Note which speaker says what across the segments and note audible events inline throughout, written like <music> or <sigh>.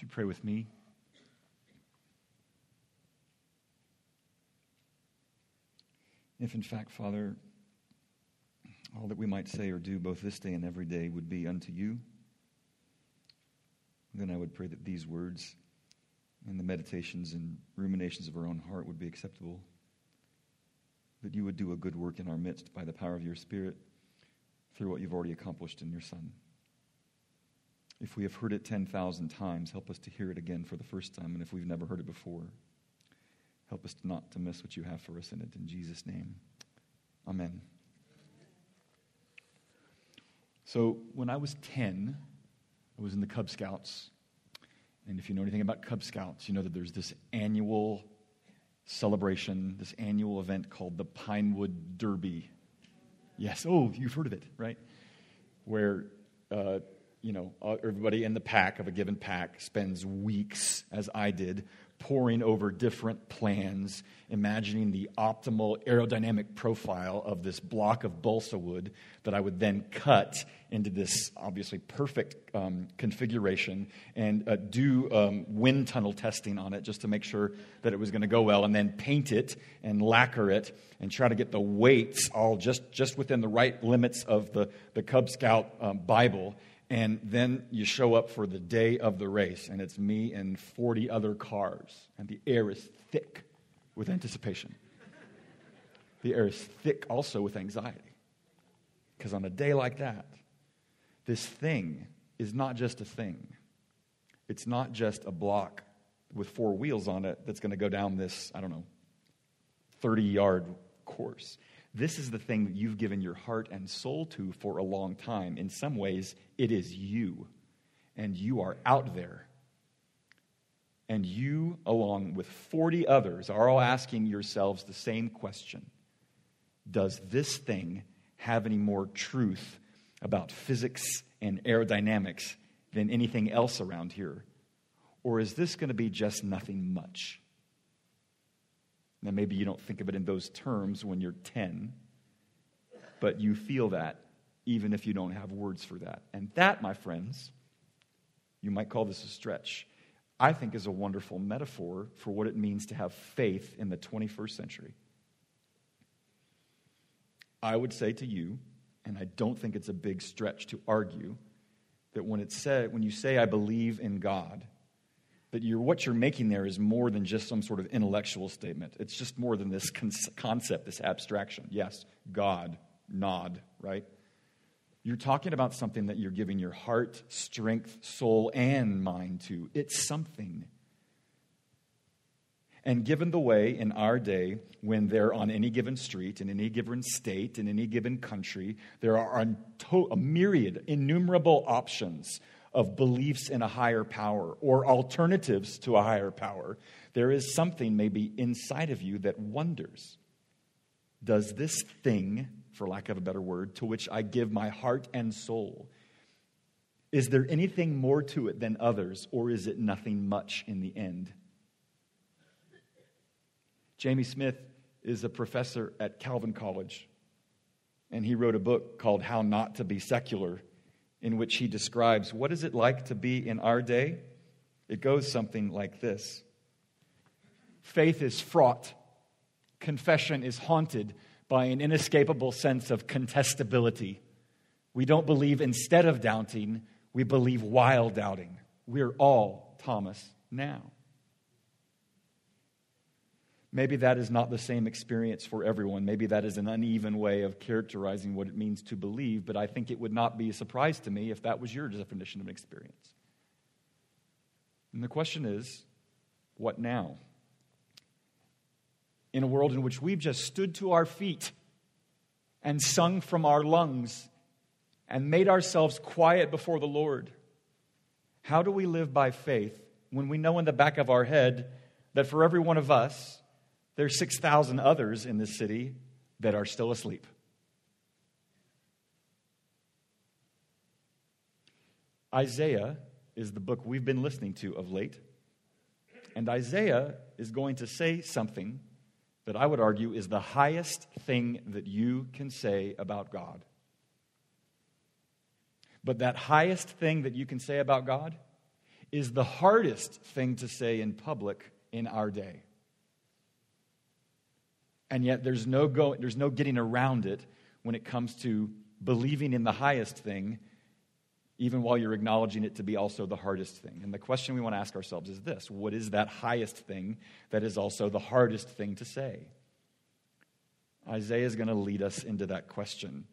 Speaker 1: Would you pray with me? If, in fact, Father, all that we might say or do both this day and every day would be unto you, then I would pray that these words and the meditations and ruminations of our own heart would be acceptable. That you would do a good work in our midst by the power of your Spirit through what you've already accomplished in your Son. If we have heard it 10,000 times, help us to hear it again for the first time. And if we've never heard it before, help us not to miss what you have for us in it. In Jesus' name, amen. So, when I was 10, I was in the Cub Scouts. And if you know anything about Cub Scouts, you know that there's this annual celebration, this annual event called the Pinewood Derby. Yes, oh, you've heard of it, right? Where uh, you know, uh, everybody in the pack of a given pack spends weeks, as I did, poring over different plans, imagining the optimal aerodynamic profile of this block of balsa wood that I would then cut into this obviously perfect um, configuration and uh, do um, wind tunnel testing on it just to make sure that it was going to go well, and then paint it and lacquer it and try to get the weights all just, just within the right limits of the, the Cub Scout um, Bible and then you show up for the day of the race, and it's me and 40 other cars, and the air is thick with anticipation. the air is thick also with anxiety. Because on a day like that, this thing is not just a thing, it's not just a block with four wheels on it that's going to go down this, I don't know, 30 yard course. This is the thing that you've given your heart and soul to for a long time. In some ways, it is you, and you are out there. And you, along with 40 others, are all asking yourselves the same question Does this thing have any more truth about physics and aerodynamics than anything else around here? Or is this going to be just nothing much? Now, maybe you don't think of it in those terms when you're 10, but you feel that even if you don't have words for that. And that, my friends, you might call this a stretch, I think is a wonderful metaphor for what it means to have faith in the 21st century. I would say to you, and I don't think it's a big stretch to argue, that when, it said, when you say, I believe in God, that you're, what you're making there is more than just some sort of intellectual statement. It's just more than this con- concept, this abstraction. Yes, God, nod, right? You're talking about something that you're giving your heart, strength, soul, and mind to. It's something. And given the way in our day, when they're on any given street, in any given state, in any given country, there are a myriad, innumerable options of beliefs in a higher power or alternatives to a higher power, there is something maybe inside of you that wonders Does this thing, for lack of a better word, to which I give my heart and soul, is there anything more to it than others, or is it nothing much in the end? Jamie Smith is a professor at Calvin College, and he wrote a book called How Not to Be Secular in which he describes what is it like to be in our day? It goes something like this Faith is fraught, confession is haunted by an inescapable sense of contestability. We don't believe instead of doubting, we believe while doubting. We're all Thomas now. Maybe that is not the same experience for everyone. Maybe that is an uneven way of characterizing what it means to believe, but I think it would not be a surprise to me if that was your definition of an experience. And the question is what now? In a world in which we've just stood to our feet and sung from our lungs and made ourselves quiet before the Lord, how do we live by faith when we know in the back of our head that for every one of us, there's 6,000 others in this city that are still asleep. Isaiah is the book we've been listening to of late. And Isaiah is going to say something that I would argue is the highest thing that you can say about God. But that highest thing that you can say about God is the hardest thing to say in public in our day. And yet there's no, go, there's no getting around it when it comes to believing in the highest thing, even while you're acknowledging it to be also the hardest thing. And the question we want to ask ourselves is this What is that highest thing that is also the hardest thing to say? Isaiah is going to lead us into that question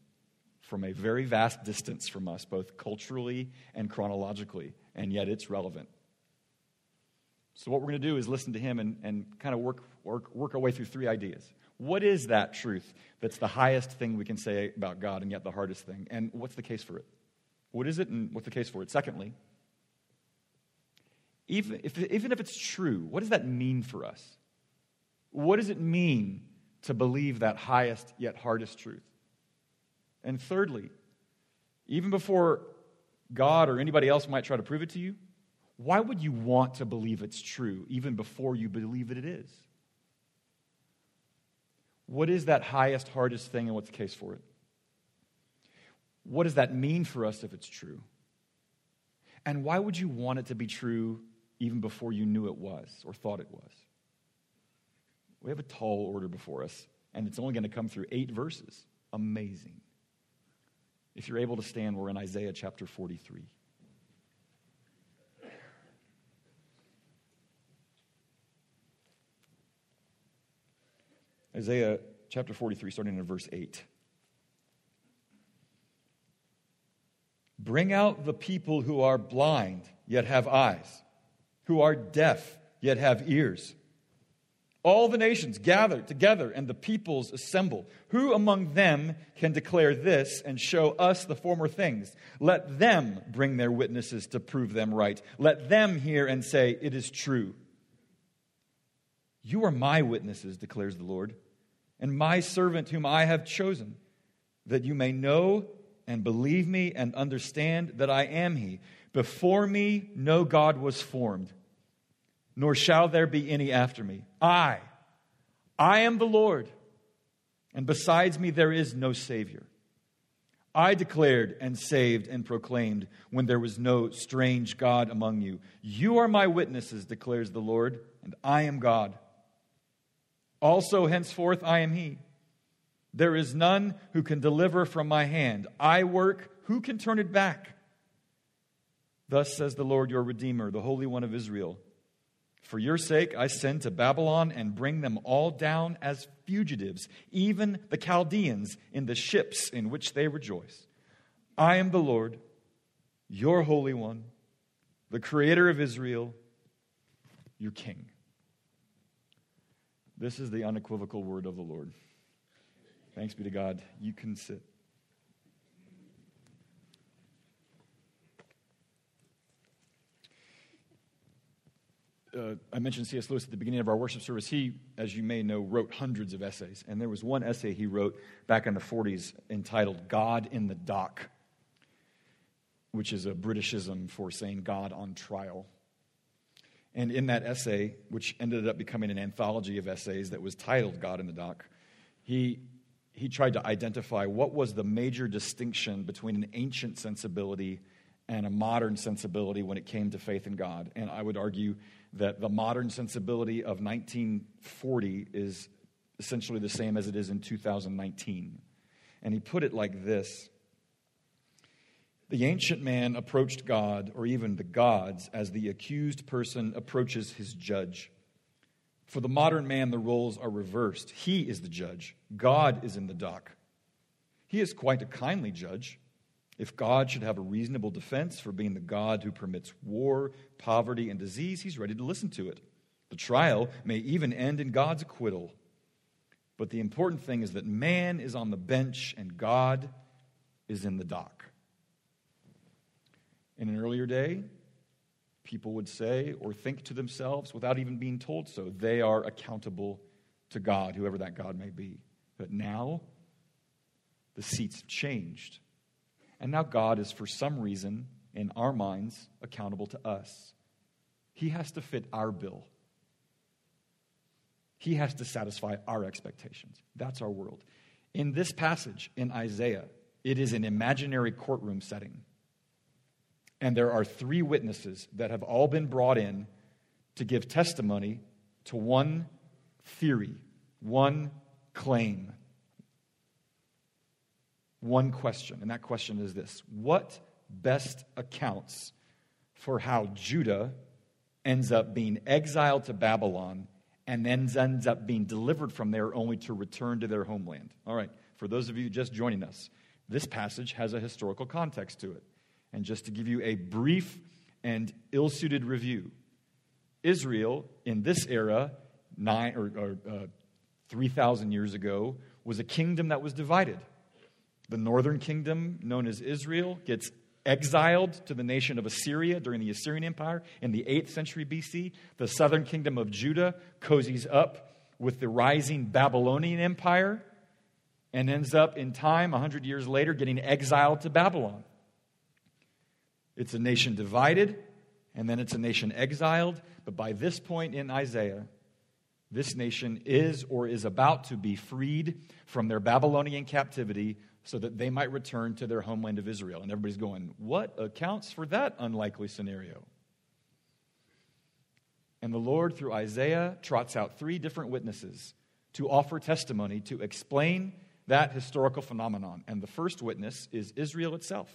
Speaker 1: from a very vast distance from us, both culturally and chronologically, and yet it's relevant. So, what we're going to do is listen to him and, and kind of work, work, work our way through three ideas. What is that truth that's the highest thing we can say about God and yet the hardest thing? And what's the case for it? What is it and what's the case for it? Secondly, even if, even if it's true, what does that mean for us? What does it mean to believe that highest yet hardest truth? And thirdly, even before God or anybody else might try to prove it to you, why would you want to believe it's true even before you believe that it is? What is that highest, hardest thing, and what's the case for it? What does that mean for us if it's true? And why would you want it to be true even before you knew it was or thought it was? We have a tall order before us, and it's only going to come through eight verses. Amazing. If you're able to stand, we're in Isaiah chapter 43. Isaiah chapter 43, starting in verse 8. Bring out the people who are blind, yet have eyes, who are deaf, yet have ears. All the nations gather together and the peoples assemble. Who among them can declare this and show us the former things? Let them bring their witnesses to prove them right. Let them hear and say, It is true. You are my witnesses, declares the Lord and my servant whom I have chosen, that you may know and believe me and understand that I am he. Before me, no God was formed, nor shall there be any after me. I, I am the Lord, and besides me there is no Savior. I declared and saved and proclaimed when there was no strange God among you. You are my witnesses, declares the Lord, and I am God. Also, henceforth, I am He. There is none who can deliver from my hand. I work, who can turn it back? Thus says the Lord your Redeemer, the Holy One of Israel. For your sake I send to Babylon and bring them all down as fugitives, even the Chaldeans in the ships in which they rejoice. I am the Lord, your Holy One, the Creator of Israel, your King. This is the unequivocal word of the Lord. Thanks be to God. You can sit. Uh, I mentioned C.S. Lewis at the beginning of our worship service. He, as you may know, wrote hundreds of essays. And there was one essay he wrote back in the 40s entitled God in the Dock, which is a Britishism for saying God on trial. And in that essay, which ended up becoming an anthology of essays that was titled God in the Dock, he, he tried to identify what was the major distinction between an ancient sensibility and a modern sensibility when it came to faith in God. And I would argue that the modern sensibility of 1940 is essentially the same as it is in 2019. And he put it like this the ancient man approached God, or even the gods, as the accused person approaches his judge. For the modern man, the roles are reversed. He is the judge, God is in the dock. He is quite a kindly judge. If God should have a reasonable defense for being the God who permits war, poverty, and disease, he's ready to listen to it. The trial may even end in God's acquittal. But the important thing is that man is on the bench and God is in the dock. In an earlier day, people would say or think to themselves without even being told so, they are accountable to God, whoever that God may be. But now, the seats have changed. And now God is, for some reason, in our minds, accountable to us. He has to fit our bill. He has to satisfy our expectations. That's our world. In this passage in Isaiah, it is an imaginary courtroom setting. And there are three witnesses that have all been brought in to give testimony to one theory, one claim, one question. And that question is this What best accounts for how Judah ends up being exiled to Babylon and then ends up being delivered from there only to return to their homeland? All right, for those of you just joining us, this passage has a historical context to it. And just to give you a brief and ill suited review, Israel in this era, nine or, or uh, 3,000 years ago, was a kingdom that was divided. The northern kingdom, known as Israel, gets exiled to the nation of Assyria during the Assyrian Empire in the 8th century BC. The southern kingdom of Judah cozies up with the rising Babylonian Empire and ends up in time, 100 years later, getting exiled to Babylon. It's a nation divided, and then it's a nation exiled. But by this point in Isaiah, this nation is or is about to be freed from their Babylonian captivity so that they might return to their homeland of Israel. And everybody's going, What accounts for that unlikely scenario? And the Lord, through Isaiah, trots out three different witnesses to offer testimony to explain that historical phenomenon. And the first witness is Israel itself.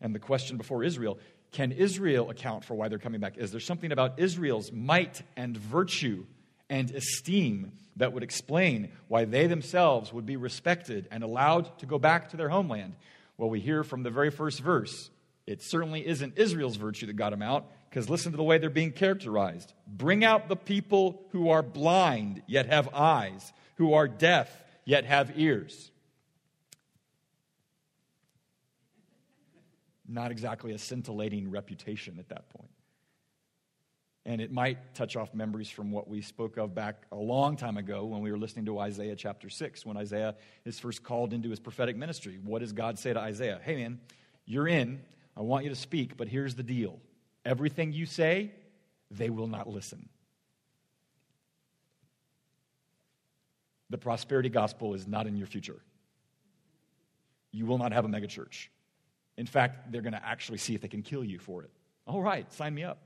Speaker 1: And the question before Israel can Israel account for why they're coming back? Is there something about Israel's might and virtue and esteem that would explain why they themselves would be respected and allowed to go back to their homeland? Well, we hear from the very first verse it certainly isn't Israel's virtue that got them out, because listen to the way they're being characterized. Bring out the people who are blind, yet have eyes, who are deaf, yet have ears. Not exactly a scintillating reputation at that point. And it might touch off memories from what we spoke of back a long time ago when we were listening to Isaiah chapter 6, when Isaiah is first called into his prophetic ministry. What does God say to Isaiah? Hey, man, you're in. I want you to speak, but here's the deal everything you say, they will not listen. The prosperity gospel is not in your future. You will not have a megachurch. In fact, they're going to actually see if they can kill you for it. All right, sign me up.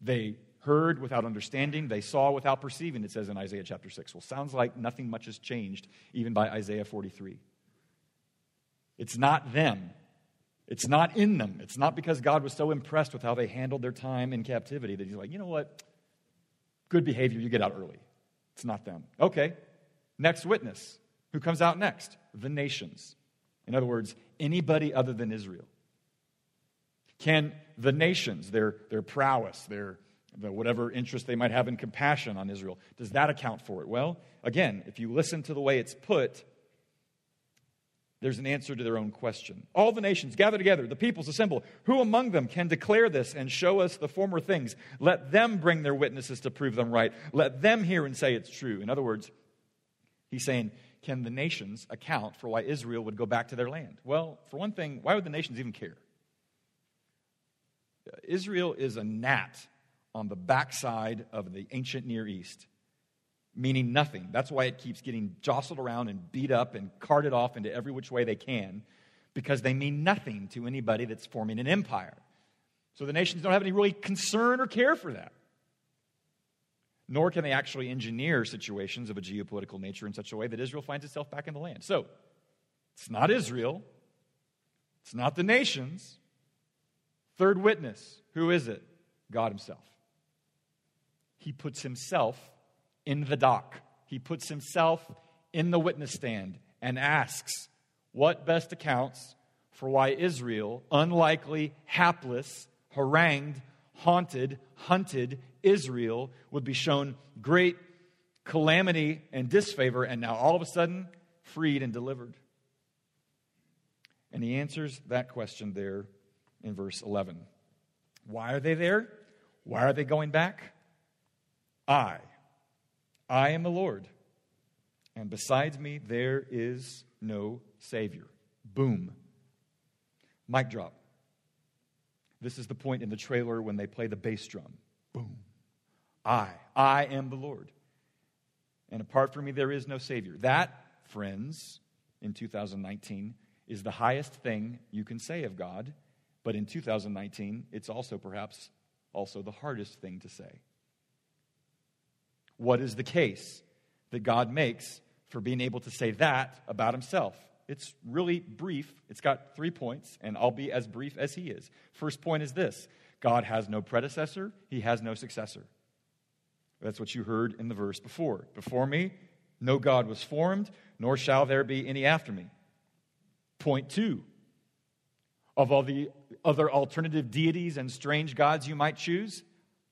Speaker 1: They heard without understanding, they saw without perceiving, it says in Isaiah chapter 6. Well, sounds like nothing much has changed, even by Isaiah 43. It's not them. It's not in them. It's not because God was so impressed with how they handled their time in captivity that He's like, you know what? Good behavior, you get out early. It's not them. Okay, next witness. Who comes out next? The nations. In other words, anybody other than Israel. Can the nations, their, their prowess, their the whatever interest they might have in compassion on Israel, does that account for it? Well, again, if you listen to the way it's put, there's an answer to their own question. All the nations gather together, the peoples assemble. Who among them can declare this and show us the former things? Let them bring their witnesses to prove them right. Let them hear and say it's true. In other words, he's saying, can the nations account for why Israel would go back to their land? Well, for one thing, why would the nations even care? Israel is a gnat on the backside of the ancient Near East, meaning nothing. That's why it keeps getting jostled around and beat up and carted off into every which way they can, because they mean nothing to anybody that's forming an empire. So the nations don't have any really concern or care for that nor can they actually engineer situations of a geopolitical nature in such a way that Israel finds itself back in the land. So, it's not Israel, it's not the nations. Third witness, who is it? God Himself. He puts Himself in the dock, He puts Himself in the witness stand and asks, What best accounts for why Israel, unlikely, hapless, harangued, haunted, hunted, Israel would be shown great calamity and disfavor, and now all of a sudden, freed and delivered? And he answers that question there in verse 11. Why are they there? Why are they going back? I, I am the Lord, and besides me there is no Savior. Boom. Mic drop. This is the point in the trailer when they play the bass drum. Boom. I, I am the Lord. And apart from me, there is no Savior. That, friends, in 2019, is the highest thing you can say of God, but in 2019, it's also perhaps also the hardest thing to say. What is the case that God makes for being able to say that about himself? It's really brief. It's got three points, and I'll be as brief as he is. First point is this God has no predecessor, he has no successor. That's what you heard in the verse before. Before me, no God was formed, nor shall there be any after me. Point two of all the other alternative deities and strange gods you might choose,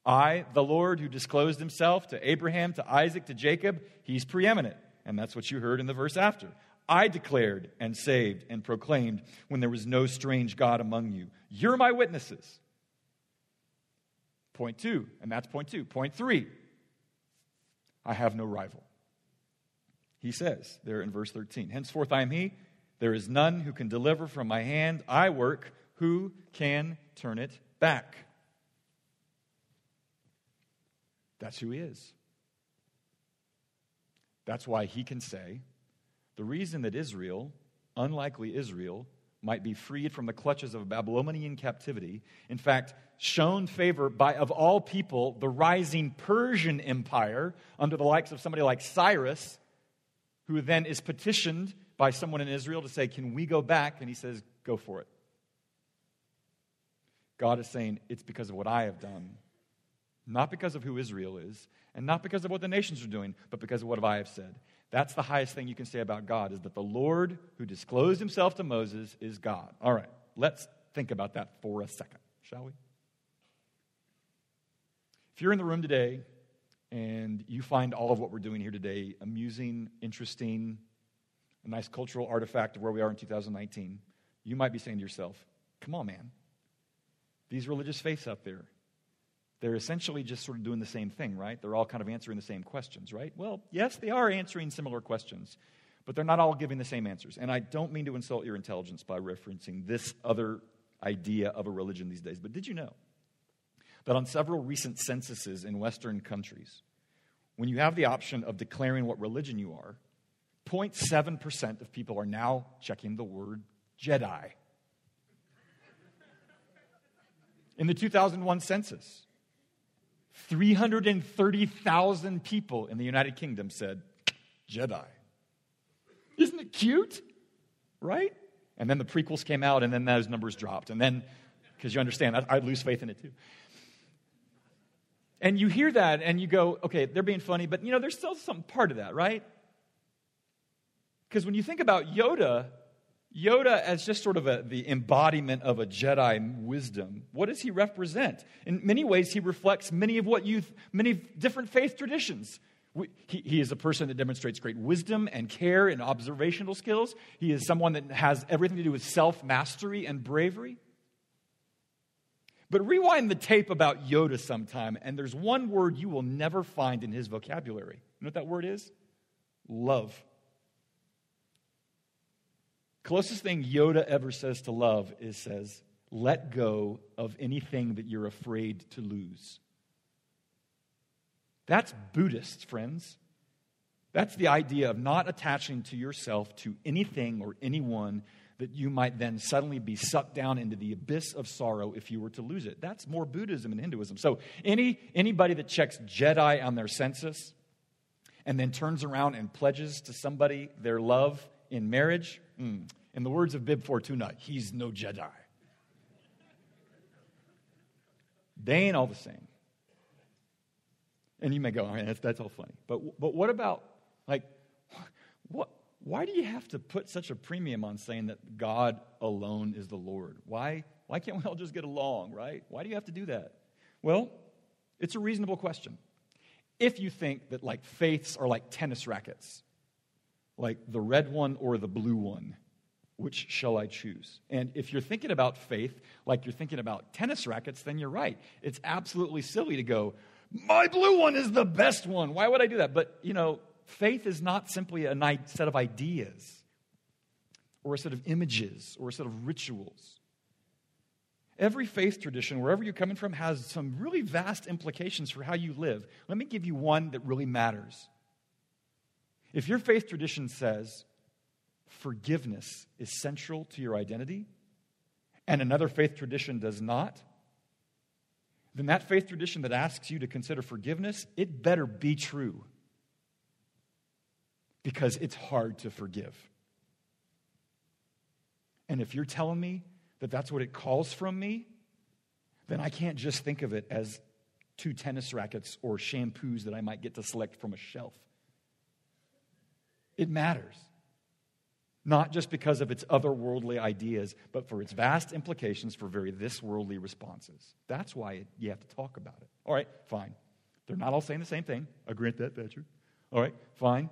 Speaker 1: I, the Lord who disclosed himself to Abraham, to Isaac, to Jacob, he's preeminent. And that's what you heard in the verse after. I declared and saved and proclaimed when there was no strange God among you. You're my witnesses. Point two, and that's point two. Point three, I have no rival. He says there in verse 13, Henceforth I am he, there is none who can deliver from my hand. I work, who can turn it back? That's who he is. That's why he can say, the reason that Israel, unlikely Israel, might be freed from the clutches of a Babylonian captivity, in fact, shown favor by, of all people, the rising Persian Empire under the likes of somebody like Cyrus, who then is petitioned by someone in Israel to say, Can we go back? And he says, Go for it. God is saying, It's because of what I have done, not because of who Israel is, and not because of what the nations are doing, but because of what I have said. That's the highest thing you can say about God is that the Lord who disclosed himself to Moses is God. All right, let's think about that for a second, shall we? If you're in the room today and you find all of what we're doing here today amusing, interesting, a nice cultural artifact of where we are in 2019, you might be saying to yourself, come on, man. These religious faiths out there, they're essentially just sort of doing the same thing, right? They're all kind of answering the same questions, right? Well, yes, they are answering similar questions, but they're not all giving the same answers. And I don't mean to insult your intelligence by referencing this other idea of a religion these days, but did you know that on several recent censuses in Western countries, when you have the option of declaring what religion you are, 0.7% of people are now checking the word Jedi. In the 2001 census, 330,000 people in the United Kingdom said, Jedi. Isn't it cute? Right? And then the prequels came out, and then those numbers dropped. And then, because you understand, I'd lose faith in it too. And you hear that, and you go, okay, they're being funny, but you know, there's still some part of that, right? Because when you think about Yoda, Yoda as just sort of a, the embodiment of a Jedi wisdom, what does he represent? In many ways, he reflects many of what you, many different faith traditions. We, he, he is a person that demonstrates great wisdom and care and observational skills. He is someone that has everything to do with self mastery and bravery. But rewind the tape about Yoda sometime, and there's one word you will never find in his vocabulary. You know what that word is? Love. Closest thing Yoda ever says to love is says, let go of anything that you're afraid to lose. That's Buddhist, friends. That's the idea of not attaching to yourself to anything or anyone that you might then suddenly be sucked down into the abyss of sorrow if you were to lose it. That's more Buddhism and Hinduism. So any anybody that checks Jedi on their census and then turns around and pledges to somebody their love in marriage, Mm. In the words of Bib Fortuna, he's no Jedi. They ain't all the same. And you may go, oh, that's, that's all funny. But, but what about, like, what, why do you have to put such a premium on saying that God alone is the Lord? Why, why can't we all just get along, right? Why do you have to do that? Well, it's a reasonable question. If you think that, like, faiths are like tennis rackets, like the red one or the blue one? Which shall I choose? And if you're thinking about faith like you're thinking about tennis rackets, then you're right. It's absolutely silly to go, my blue one is the best one. Why would I do that? But, you know, faith is not simply a set of ideas or a set of images or a set of rituals. Every faith tradition, wherever you're coming from, has some really vast implications for how you live. Let me give you one that really matters. If your faith tradition says forgiveness is central to your identity and another faith tradition does not, then that faith tradition that asks you to consider forgiveness, it better be true. Because it's hard to forgive. And if you're telling me that that's what it calls from me, then I can't just think of it as two tennis rackets or shampoos that I might get to select from a shelf. It matters not just because of its otherworldly ideas, but for its vast implications for very this worldly responses. That's why it, you have to talk about it. All right, fine. They're not all saying the same thing. I grant that, Thatcher. All right, fine.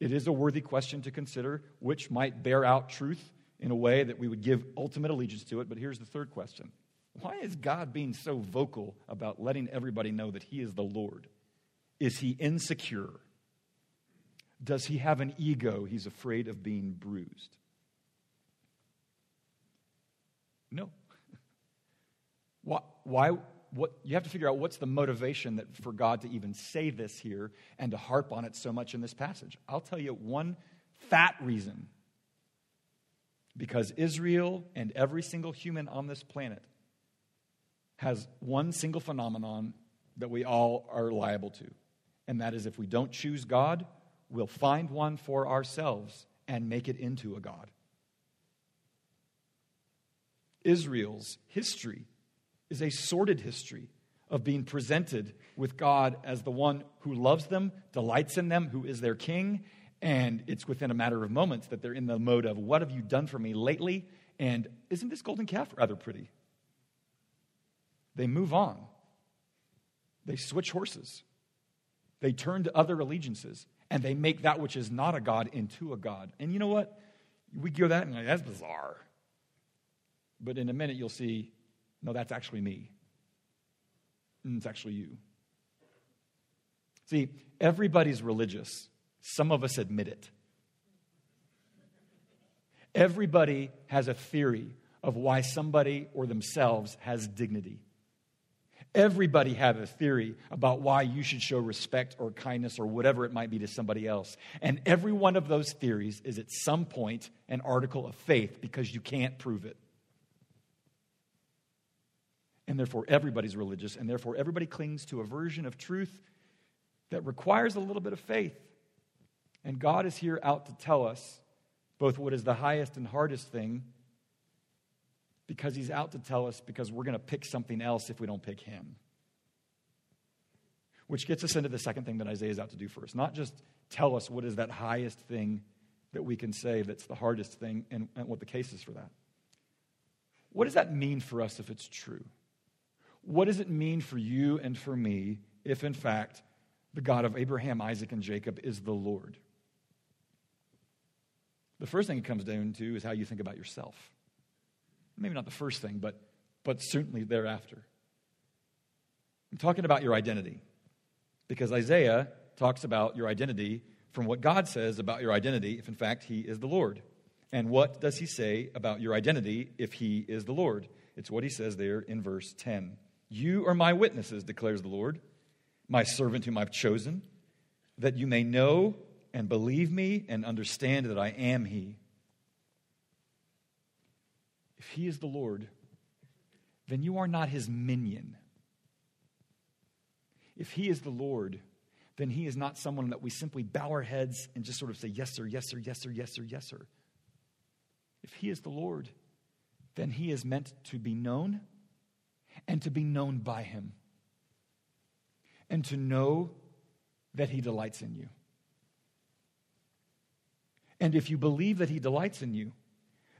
Speaker 1: It is a worthy question to consider, which might bear out truth in a way that we would give ultimate allegiance to it. But here's the third question Why is God being so vocal about letting everybody know that He is the Lord? Is He insecure? Does he have an ego he's afraid of being bruised? No. <laughs> why, why, what, you have to figure out what's the motivation that, for God to even say this here and to harp on it so much in this passage. I'll tell you one fat reason. Because Israel and every single human on this planet has one single phenomenon that we all are liable to. And that is if we don't choose God, we'll find one for ourselves and make it into a God. Israel's history is a sordid history of being presented with God as the one who loves them, delights in them, who is their king. And it's within a matter of moments that they're in the mode of, What have you done for me lately? And isn't this golden calf rather pretty? They move on. They switch horses. They turn to other allegiances and they make that which is not a God into a God. And you know what? We go that and like, that's bizarre. But in a minute, you'll see, no, that's actually me. And it's actually you. See, everybody's religious. Some of us admit it. Everybody has a theory of why somebody or themselves has dignity. Everybody have a theory about why you should show respect or kindness or whatever it might be to somebody else. And every one of those theories is at some point an article of faith because you can't prove it. And therefore, everybody's religious, and therefore, everybody clings to a version of truth that requires a little bit of faith. And God is here out to tell us both what is the highest and hardest thing because he's out to tell us because we're going to pick something else if we don't pick him. Which gets us into the second thing that Isaiah is out to do for us. Not just tell us what is that highest thing that we can say that's the hardest thing and, and what the case is for that. What does that mean for us if it's true? What does it mean for you and for me if, in fact, the God of Abraham, Isaac, and Jacob is the Lord? The first thing it comes down to is how you think about yourself. Maybe not the first thing, but, but certainly thereafter. I'm talking about your identity because Isaiah talks about your identity from what God says about your identity if, in fact, He is the Lord. And what does He say about your identity if He is the Lord? It's what He says there in verse 10. You are my witnesses, declares the Lord, my servant whom I've chosen, that you may know and believe me and understand that I am He. If he is the Lord, then you are not his minion. If he is the Lord, then he is not someone that we simply bow our heads and just sort of say, Yes, sir, yes, sir, yes, sir, yes, sir, yes, sir. If he is the Lord, then he is meant to be known and to be known by him and to know that he delights in you. And if you believe that he delights in you,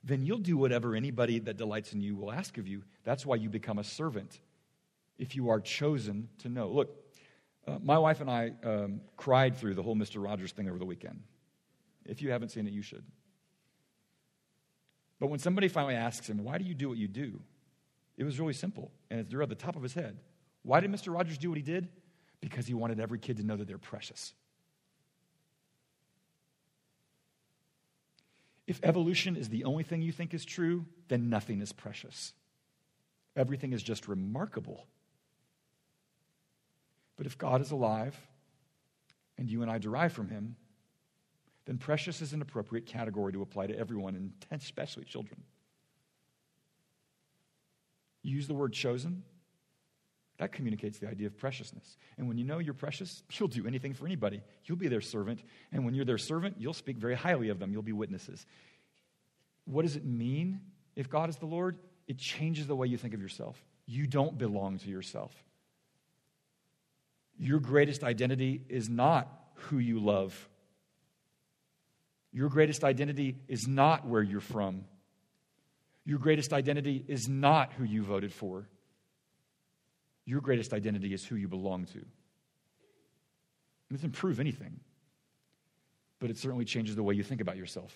Speaker 1: then you'll do whatever anybody that delights in you will ask of you. That's why you become a servant if you are chosen to know. Look, uh, my wife and I um, cried through the whole Mr. Rogers thing over the weekend. If you haven't seen it, you should. But when somebody finally asks him, Why do you do what you do? It was really simple, and it's at the top of his head. Why did Mr. Rogers do what he did? Because he wanted every kid to know that they're precious. If evolution is the only thing you think is true, then nothing is precious. Everything is just remarkable. But if God is alive and you and I derive from him, then precious is an appropriate category to apply to everyone, and especially children. Use the word chosen, that communicates the idea of preciousness. And when you know you're precious, <laughs> you'll do anything for anybody. You'll be their servant. And when you're their servant, you'll speak very highly of them. You'll be witnesses. What does it mean if God is the Lord? It changes the way you think of yourself. You don't belong to yourself. Your greatest identity is not who you love. Your greatest identity is not where you're from. Your greatest identity is not who you voted for. Your greatest identity is who you belong to. It doesn't prove anything, but it certainly changes the way you think about yourself.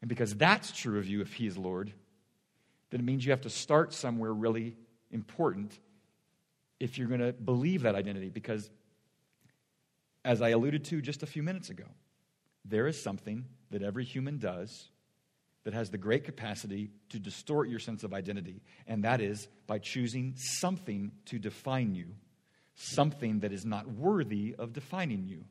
Speaker 1: And because that's true of you if He is Lord, then it means you have to start somewhere really important if you're going to believe that identity. Because, as I alluded to just a few minutes ago, there is something that every human does that has the great capacity to distort your sense of identity, and that is by choosing something to define you, something that is not worthy of defining you.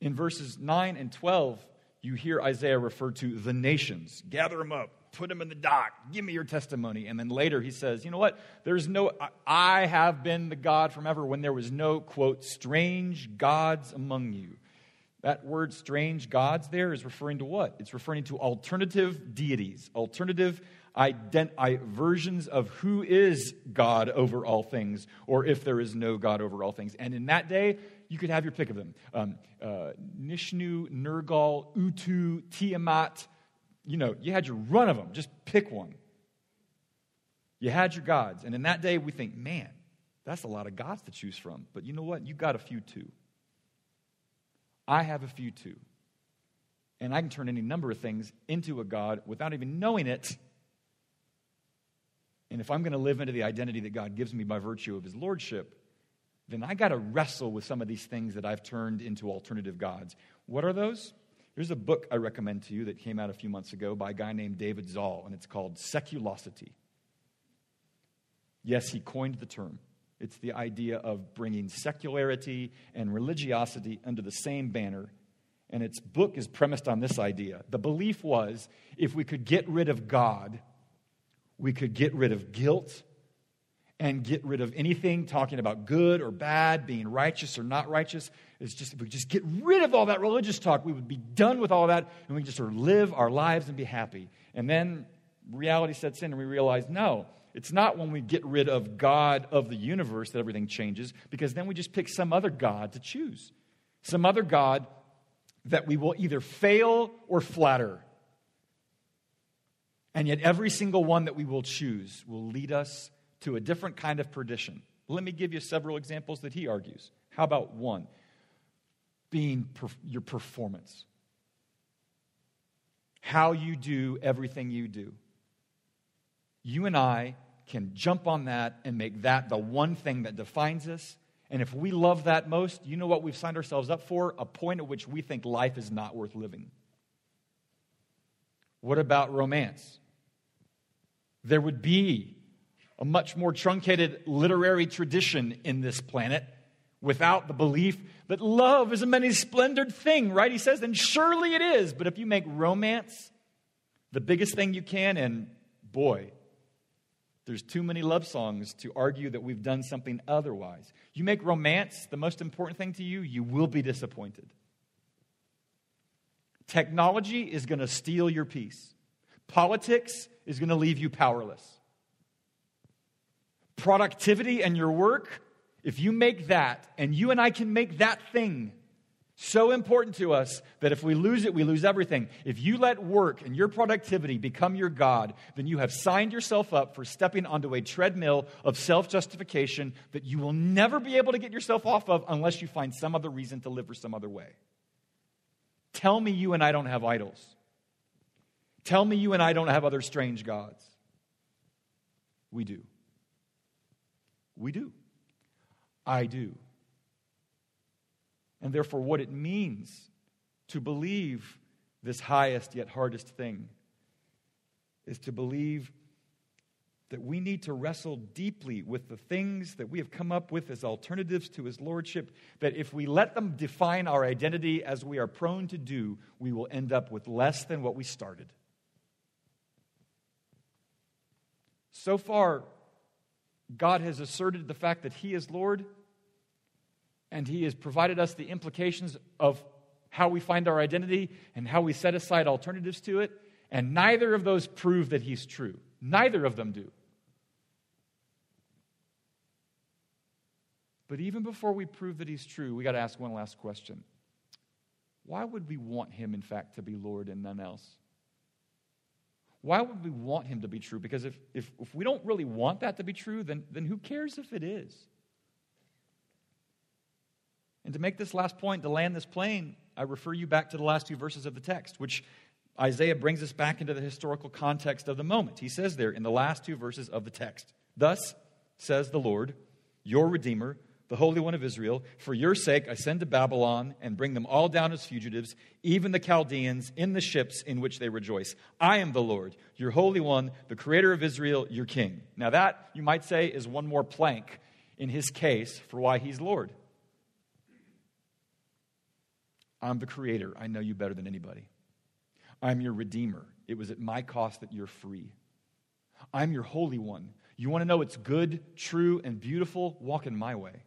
Speaker 1: In verses 9 and 12, you hear Isaiah refer to the nations. Gather them up, put them in the dock, give me your testimony. And then later he says, You know what? There's no, I have been the God from ever when there was no, quote, strange gods among you. That word strange gods there is referring to what? It's referring to alternative deities, alternative ident- versions of who is God over all things, or if there is no God over all things. And in that day, you could have your pick of them um, uh, Nishnu, Nergal, Utu, Tiamat. You know, you had your run of them. Just pick one. You had your gods. And in that day, we think, man, that's a lot of gods to choose from. But you know what? You got a few too. I have a few too. And I can turn any number of things into a God without even knowing it. And if I'm going to live into the identity that God gives me by virtue of his lordship, then I got to wrestle with some of these things that I've turned into alternative gods. What are those? There's a book I recommend to you that came out a few months ago by a guy named David Zahl, and it's called Seculosity. Yes, he coined the term. It's the idea of bringing secularity and religiosity under the same banner. And its book is premised on this idea. The belief was if we could get rid of God, we could get rid of guilt and get rid of anything talking about good or bad, being righteous or not righteous. It's just if we just get rid of all that religious talk, we would be done with all that and we just sort of live our lives and be happy. And then reality sets in and we realize no, it's not when we get rid of God of the universe that everything changes, because then we just pick some other God to choose. Some other God that we will either fail or flatter. And yet, every single one that we will choose will lead us to a different kind of perdition. Let me give you several examples that he argues. How about one? Being per- your performance. How you do everything you do. You and I can jump on that and make that the one thing that defines us. And if we love that most, you know what we've signed ourselves up for? A point at which we think life is not worth living. What about romance? There would be a much more truncated literary tradition in this planet without the belief that love is a many splendored thing, right? He says, and surely it is. But if you make romance the biggest thing you can, and boy, there's too many love songs to argue that we've done something otherwise. You make romance the most important thing to you, you will be disappointed. Technology is going to steal your peace. Politics is going to leave you powerless. Productivity and your work, if you make that, and you and I can make that thing so important to us that if we lose it, we lose everything. If you let work and your productivity become your God, then you have signed yourself up for stepping onto a treadmill of self justification that you will never be able to get yourself off of unless you find some other reason to live for some other way. Tell me you and I don't have idols. Tell me you and I don't have other strange gods. We do. We do. I do and therefore what it means to believe this highest yet hardest thing is to believe that we need to wrestle deeply with the things that we have come up with as alternatives to his lordship, that if we let them define our identity as we are prone to do, we will end up with less than what we started. So far, God has asserted the fact that he is Lord, and he has provided us the implications of how we find our identity and how we set aside alternatives to it, and neither of those prove that he's true. Neither of them do. But even before we prove that he's true, we got to ask one last question. Why would we want him, in fact, to be Lord and none else? Why would we want him to be true? Because if, if, if we don't really want that to be true, then, then who cares if it is? And to make this last point, to land this plane, I refer you back to the last two verses of the text, which Isaiah brings us back into the historical context of the moment. He says there in the last two verses of the text, Thus says the Lord, your Redeemer, the Holy One of Israel, for your sake I send to Babylon and bring them all down as fugitives, even the Chaldeans in the ships in which they rejoice. I am the Lord, your Holy One, the Creator of Israel, your King. Now, that, you might say, is one more plank in his case for why he's Lord. I'm the Creator. I know you better than anybody. I'm your Redeemer. It was at my cost that you're free. I'm your Holy One. You want to know it's good, true, and beautiful? Walk in my way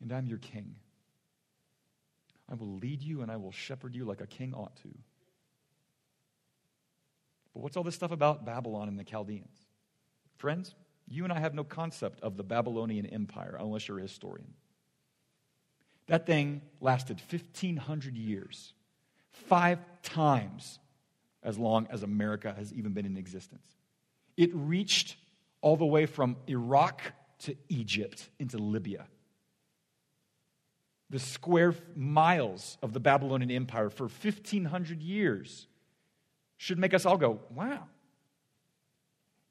Speaker 1: and I'm your king. I will lead you and I will shepherd you like a king ought to. But what's all this stuff about Babylon and the Chaldeans? Friends, you and I have no concept of the Babylonian Empire unless you're a historian. That thing lasted 1,500 years, five times as long as America has even been in existence. It reached all the way from Iraq to Egypt into Libya the square miles of the Babylonian Empire for 1,500 years should make us all go, wow.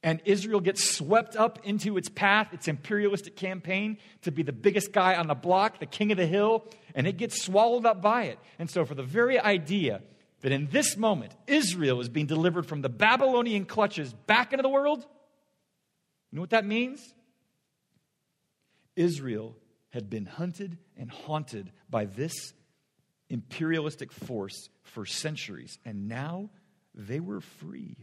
Speaker 1: And Israel gets swept up into its path, its imperialistic campaign to be the biggest guy on the block, the king of the hill, and it gets swallowed up by it. And so, for the very idea that in this moment Israel is being delivered from the Babylonian clutches back into the world, you know what that means? Israel had been hunted and haunted by this imperialistic force for centuries, and now they were free.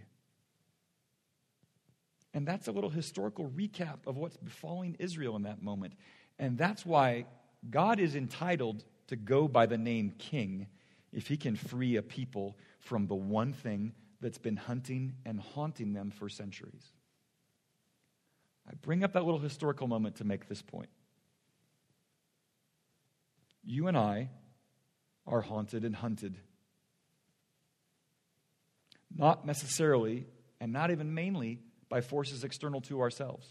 Speaker 1: And that's a little historical recap of what's befalling Israel in that moment. And that's why God is entitled to go by the name King if he can free a people from the one thing that's been hunting and haunting them for centuries. I bring up that little historical moment to make this point you and I are haunted and hunted. Not necessarily, and not even mainly, by forces external to ourselves.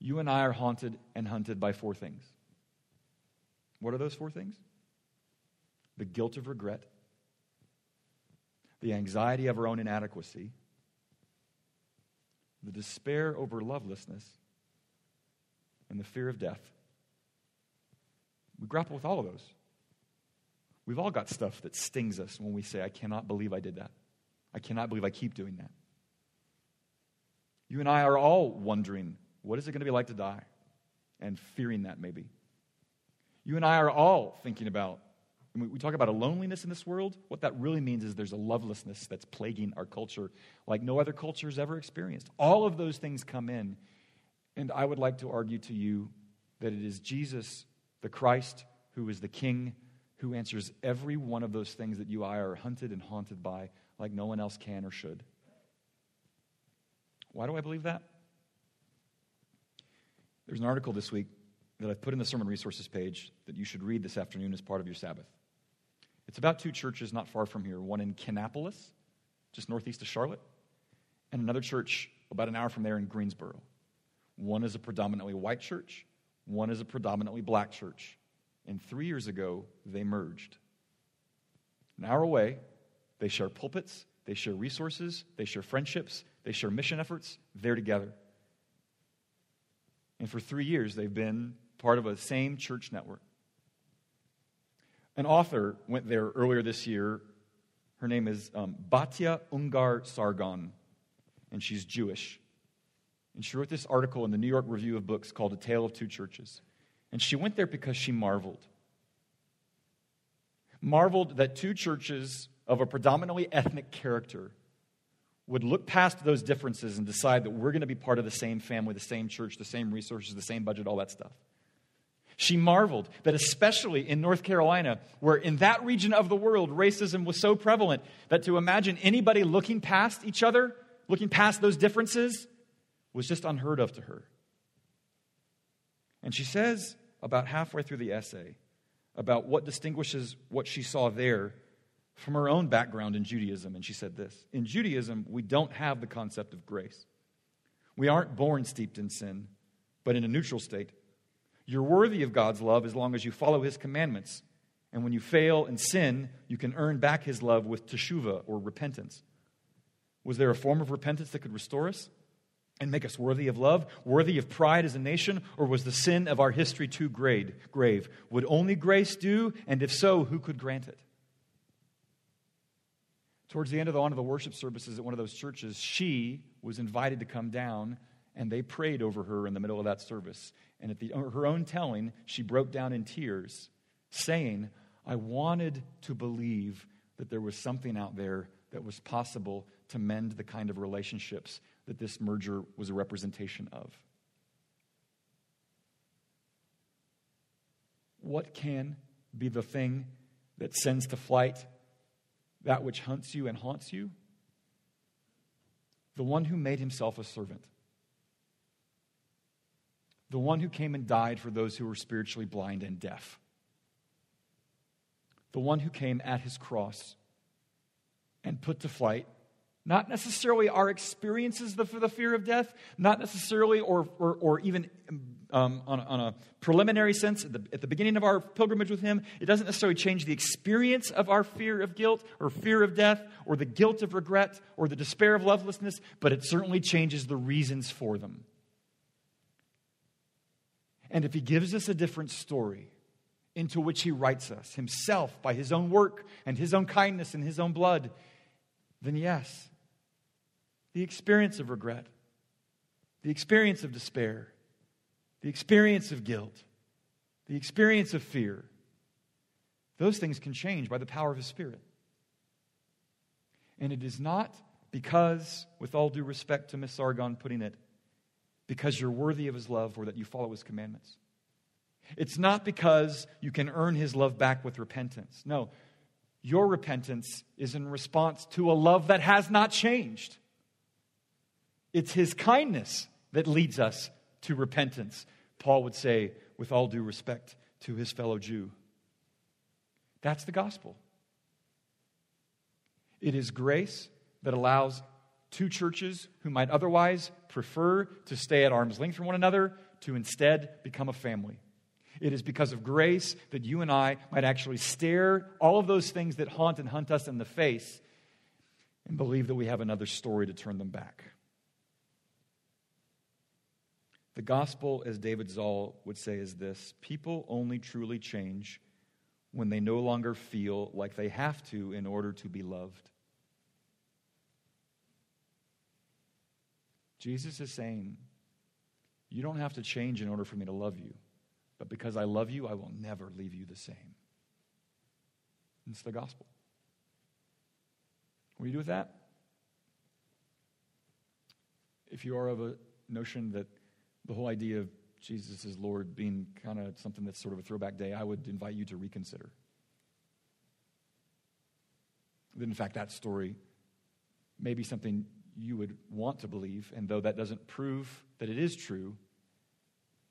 Speaker 1: You and I are haunted and hunted by four things. What are those four things? The guilt of regret, the anxiety of our own inadequacy, the despair over lovelessness, and the fear of death. We grapple with all of those. We've all got stuff that stings us when we say, I cannot believe I did that. I cannot believe I keep doing that. You and I are all wondering, what is it going to be like to die? And fearing that maybe. You and I are all thinking about, we talk about a loneliness in this world. What that really means is there's a lovelessness that's plaguing our culture like no other culture has ever experienced. All of those things come in. And I would like to argue to you that it is Jesus the Christ who is the King who answers every one of those things that you and I are hunted and haunted by like no one else can or should. Why do I believe that? There's an article this week that I've put in the sermon resources page that you should read this afternoon as part of your Sabbath. It's about two churches not far from here one in Kannapolis, just northeast of Charlotte, and another church about an hour from there in Greensboro. One is a predominantly white church, one is a predominantly black church. And three years ago, they merged. An hour away, they share pulpits, they share resources, they share friendships, they share mission efforts. They're together. And for three years, they've been part of a same church network. An author went there earlier this year. Her name is um, Batya Ungar Sargon. and she's Jewish. And she wrote this article in the New York Review of Books called A Tale of Two Churches. And she went there because she marveled. Marveled that two churches of a predominantly ethnic character would look past those differences and decide that we're going to be part of the same family, the same church, the same resources, the same budget, all that stuff. She marveled that, especially in North Carolina, where in that region of the world racism was so prevalent, that to imagine anybody looking past each other, looking past those differences, was just unheard of to her. And she says, about halfway through the essay, about what distinguishes what she saw there from her own background in Judaism. And she said this In Judaism, we don't have the concept of grace. We aren't born steeped in sin, but in a neutral state. You're worthy of God's love as long as you follow his commandments. And when you fail and sin, you can earn back his love with teshuva or repentance. Was there a form of repentance that could restore us and make us worthy of love, worthy of pride as a nation, or was the sin of our history too grave? Would only grace do? And if so, who could grant it? Towards the end of the, one of the worship services at one of those churches, she was invited to come down and they prayed over her in the middle of that service. And at the, her own telling, she broke down in tears, saying, I wanted to believe that there was something out there that was possible to mend the kind of relationships that this merger was a representation of. What can be the thing that sends to flight that which hunts you and haunts you? The one who made himself a servant the one who came and died for those who were spiritually blind and deaf, the one who came at his cross and put to flight not necessarily our experiences for the fear of death, not necessarily or, or, or even um, on, on, a preliminary sense at the, at the beginning of our pilgrimage with Him. It doesn't necessarily change the experience of our fear of guilt or fear of death or the guilt of regret or the despair of lovelessness, but it certainly changes the reasons for them. And if he gives us a different story into which he writes us himself by his own work and his own kindness and his own blood, then yes, the experience of regret, the experience of despair, the experience of guilt, the experience of fear, those things can change by the power of his Spirit. And it is not because, with all due respect to Miss Sargon putting it, because you're worthy of his love or that you follow his commandments. It's not because you can earn his love back with repentance. No, your repentance is in response to a love that has not changed. It's his kindness that leads us to repentance, Paul would say, with all due respect to his fellow Jew. That's the gospel. It is grace that allows two churches who might otherwise prefer to stay at arm's length from one another to instead become a family. It is because of grace that you and I might actually stare all of those things that haunt and hunt us in the face and believe that we have another story to turn them back. The gospel, as David Zahl would say, is this people only truly change when they no longer feel like they have to in order to be loved. Jesus is saying, You don't have to change in order for me to love you, but because I love you, I will never leave you the same. It's the gospel. What do you do with that? If you are of a notion that the whole idea of Jesus as Lord being kind of something that's sort of a throwback day, I would invite you to reconsider. That in fact, that story may be something you would want to believe. And though that doesn't prove that it is true,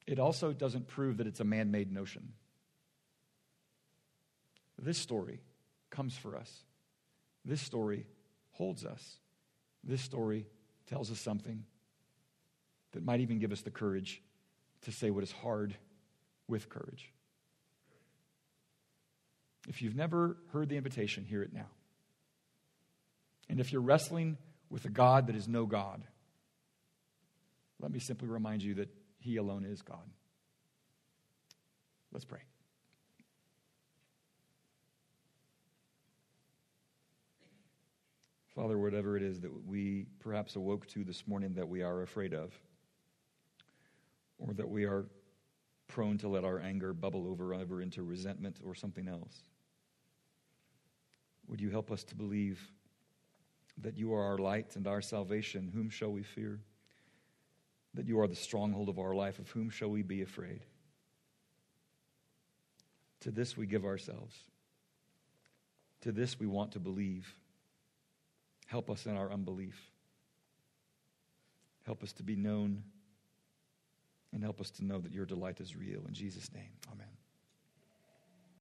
Speaker 1: it also doesn't prove that it's a man made notion. This story comes for us. This story holds us. This story tells us something that might even give us the courage to say what is hard with courage. If you've never heard the invitation, hear it now. And if you're wrestling with a God that is no God, let me simply remind you that He alone is God. Let's pray. Father, whatever it is that we perhaps awoke to this morning that we are afraid of, or that we are prone to let our anger bubble over, over into resentment or something else, would you help us to believe that you are our light and our salvation? Whom shall we fear? That you are the stronghold of our life. Of whom shall we be afraid? To this we give ourselves. To this we want to believe. Help us in our unbelief. Help us to be known and help us to know that your delight is real. In Jesus' name, amen.